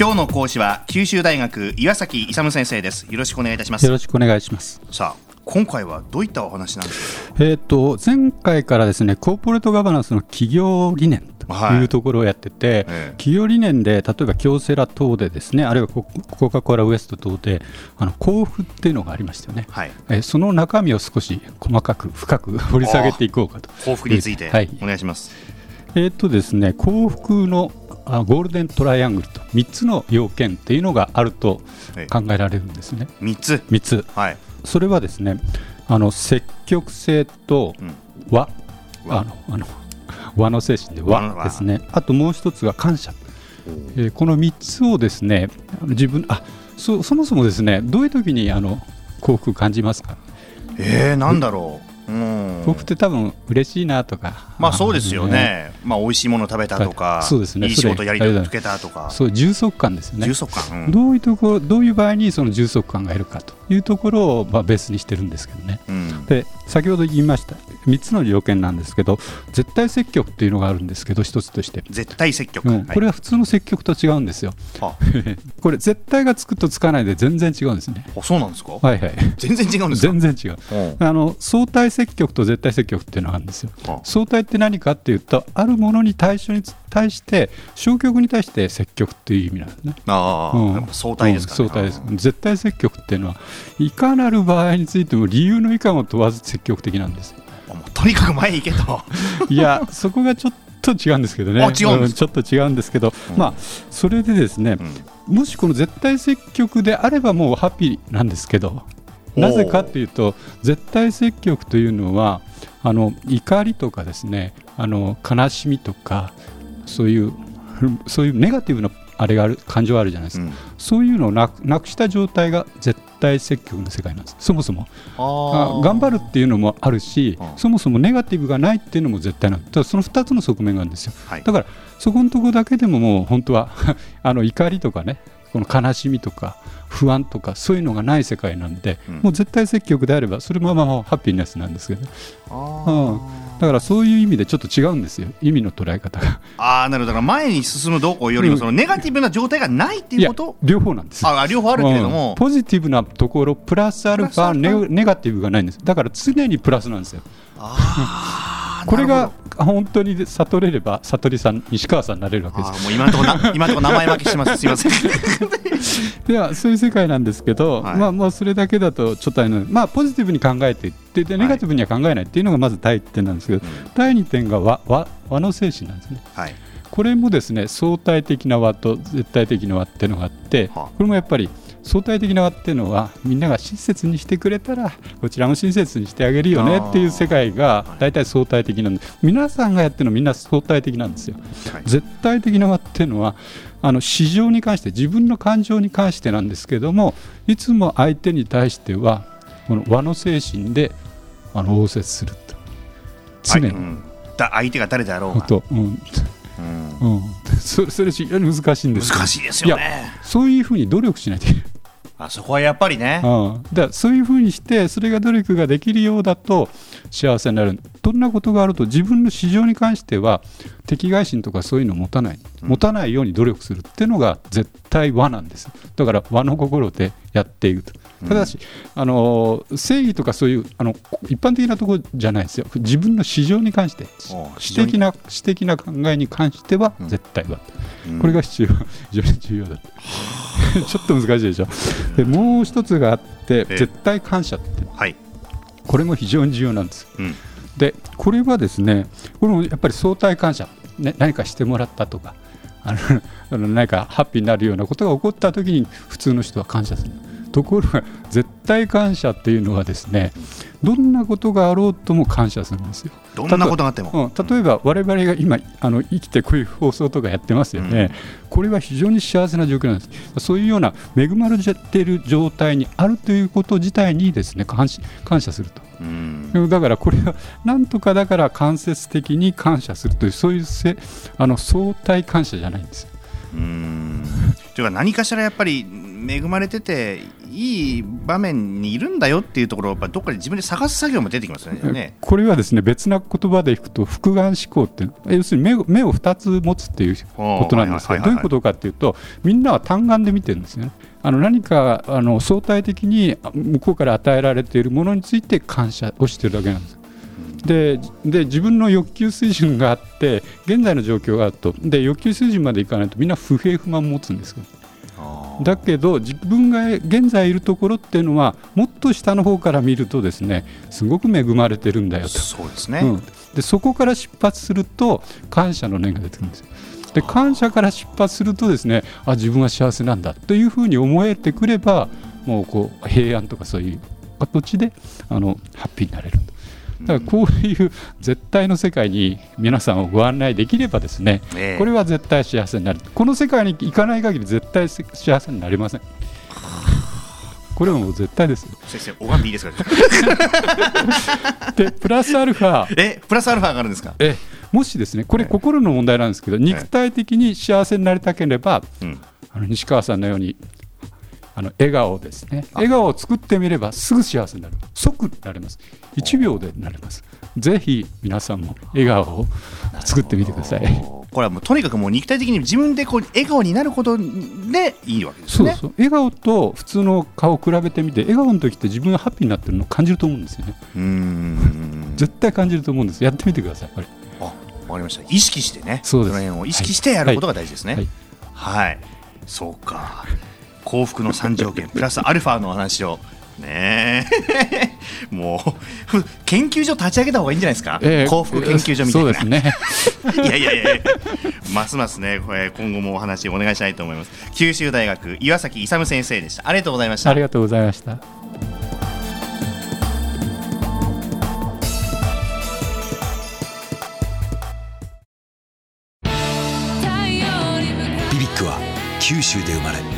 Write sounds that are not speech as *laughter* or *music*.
今日の講師は九州大学岩崎勇先生です。よろしくお願いいたします。よろしくお願いします。さあ今回はどういったお話なんですか？えっ、と前回からですねコーポレートガバナンスの企業理念とい。うところをやってて、はいええ、企業理念で例えば京セラ等でですねあるいはコカ・コーラウエスト等であの交付っていうのがありましたよね、はい、えその中身を少し細かく深く *laughs* 掘り下げていこうかと。幸福について、はい、お願いします。えっ、とですね幸福のあゴールデントライアングルと3つの要件っていうのがあると考えられるんですね。3つ ,3 つ、はい、それはですねあの積極性と和、うん、あのあの和の精神で和ですね。あともう一つが感謝、えー、この3つをですね自分あそそもそもですねどういう時にあの幸福感じますか？えー、なんだろう僕って多分嬉しいなとか。まあそうですよね、まあ美味しいもの食べたとかそうですね。いい仕事やりとけたとか。そう充足感ですよね。充足感、うん、どういうところどういう場合にその充足感がいるかというところをまあベースにしてるんですけどね、うん、で先ほど言いました3つの条件なんですけど絶対積極っていうのがあるんですけど一つとして。絶対積極、うん、これは普通の積極と違うんですよ、は *laughs* これ絶対がつくとつかないで全然違うんですね。あそうなんですか？はいはい。全然違うんです全然違う。あの相対積極と絶対積極っていうのがあるんですよ。相対って何かっていうとあるものに対象に対して消極に対して積極っていう意味なんですね。ああ、うん、相対ですか、ね、相対です。絶対積極っていうのはいかなる場合についても理由の以下も問わず積極的なんですとにかく前行けと。*laughs* いやそこがちょっと違うんですけどね。ちょっと違うんですけど、うん、まあそれでですね、うん、もしこの絶対積極であればもうハッピーなんですけどなぜかというと絶対積極というのはあの怒りとかですねあの悲しみとかそういうそういうネガティブなあれがある感情があるじゃないですか、うん、そういうのをなくした状態が絶対積極の世界なんです。そもそも。頑張るっていうのもあるしそもそもネガティブがないっていうのも絶対なんです。その2つの側面があるんですよ、はい、だからそこのところだけでももう本当は *laughs* あの怒りとかねこの悲しみとか不安とかそういうのがない世界なんで、うん、もう絶対積極であればそれもままハッピーネスなんですけどね。うんだからそういう意味でちょっと違うんですよ、意味の捉え方が。ああ、なるほど、だから前に進むどうこうよりも、そのネガティブな状態がないっていうこと、両方なんですあ両方あるけれども、うん、ポジティブなところ、プラスアルファネ、ネガティブがないんです、だから常にプラスなんですよ。あこれが本当に悟れれば悟りさん西川さんになれるわけです。もう今のところ *laughs* 今のところ名前負けしてます。すみません。*laughs* ではそういう世界なんですけど、はい、まあもうそれだけだとちょっとあのまあポジティブに考えていってでネガティブには考えないっていうのがまず第一点なんですけど、はい、第二点が和和和の精神なんですね、はい、これもですね相対的な和と絶対的な和っていうのがあって、これもやっぱり相対的な和っていうのはみんなが親切にしてくれたらこちらも親切にしてあげるよねっていう世界が大体相対的なんで皆さんがやってるのみんな相対的なんですよ。絶対的な和っていうのはあの市場に関して自分の感情に関してなんですけどもいつも相手に対してはこの和の精神であの応接すると。常に、はいうん、相手が誰であろうが。うんうん、そそれ非常に難しいんです難しいですよね。そういうふうに努力しないといけない。あそこはやっぱりね、うん、だそういうふうにしてそれが努力ができるようだと幸せになる。どんなことがあると自分の市場に関しては敵外心とかそういうのを持たない、持たないように努力するっていうのが絶対和なんですだから和の心でやっていると。ただし、あの正義とかそういうあの一般的なところじゃないですよ。自分の市場に関して私的な私的な考えに関しては絶対は、うん、これが必要非常に重要だとちょっと難しいでしょ。でもう一つがあって絶対感謝って、はい、これも非常に重要なんです、うん、でこれはですねこれもやっぱり相対感謝、ね、何かしてもらったとかあの何かハッピーになるようなことが起こった時に普通の人は感謝するところが絶対感謝っていうのはですねどんなことがあろうとも感謝するんですよ。どんなことがあっても、うん、例えば我々が今あの生きてこういう放送とかやってますよね、うん、これは非常に幸せな状況なんです。そういうような恵まれている状態にあるということ自体にですね感感謝すると、うん、だからこれはなんとかだから間接的に感謝するというそういうせあの相対感謝じゃないんですよ。うん。*laughs* というか何かしらやっぱり恵まれてていい場面にいるんだよっていうところをどっかで自分で探す作業も出てきますよねこれはですね別な言葉でいくと複眼思考って要するに目を目を2つ持つっていうことなんですがどういうことかっていうとみんなは単眼で見てるんですね。あの何かあの相対的に向こうから与えられているものについて感謝をしてるだけなんです。でで自分の欲求水準があって現在の状況があるとで欲求水準までいかないとみんな不平不満を持つんですだけど自分が現在いるところっていうのはもっと下の方から見るとですねすごく恵まれてるんだよと。そうですね、うん、でそこから出発すると感謝の念が出てくるんですよ。で感謝から出発するとですねあ自分は幸せなんだというふうに思えてくればもうこう平安とかそういう形であのハッピーになれると。だからこういう絶対の世界に皆さんをご案内できればですね、えー、これは絶対幸せになる。この世界に行かない限り絶対幸せになりませんこれはもう絶対です先生拝んでいいですか？*laughs* でプラスアルファ。えプラスアルファがあるんですか？えもしですねこれ心の問題なんですけど、肉体的に幸せになりたければ、うん、あの西川さんのようにあの笑顔ですね。笑顔を作ってみればすぐ幸せになる。即なれます。1秒でなれます。ぜひ皆さんも笑顔を作ってみてください。これはもうとにかくもう肉体的に自分でこう笑顔になることでいいわけですね。そうそう。笑顔と普通の顔を比べてみて笑顔の時って自分がハッピーになってるのを感じると思うんですよね。うん。絶対感じると思うんです。やってみてくださいあわかりました。意識してね。そうです。その辺を意識してやることが大事ですね。はい、はい。はい、そうか幸福の3条件プラスアルファの話を。ねえ。*laughs* もう研究所立ち上げた方がいいんじゃないですか、えー、幸福研究所みたいな、そうですね。*laughs* いやいやいやますますね今後もお話お願いしたいと思います。九州大学岩崎勇先生でした。ありがとうございました。ありがとうございました。BBIQ は九州で生まれ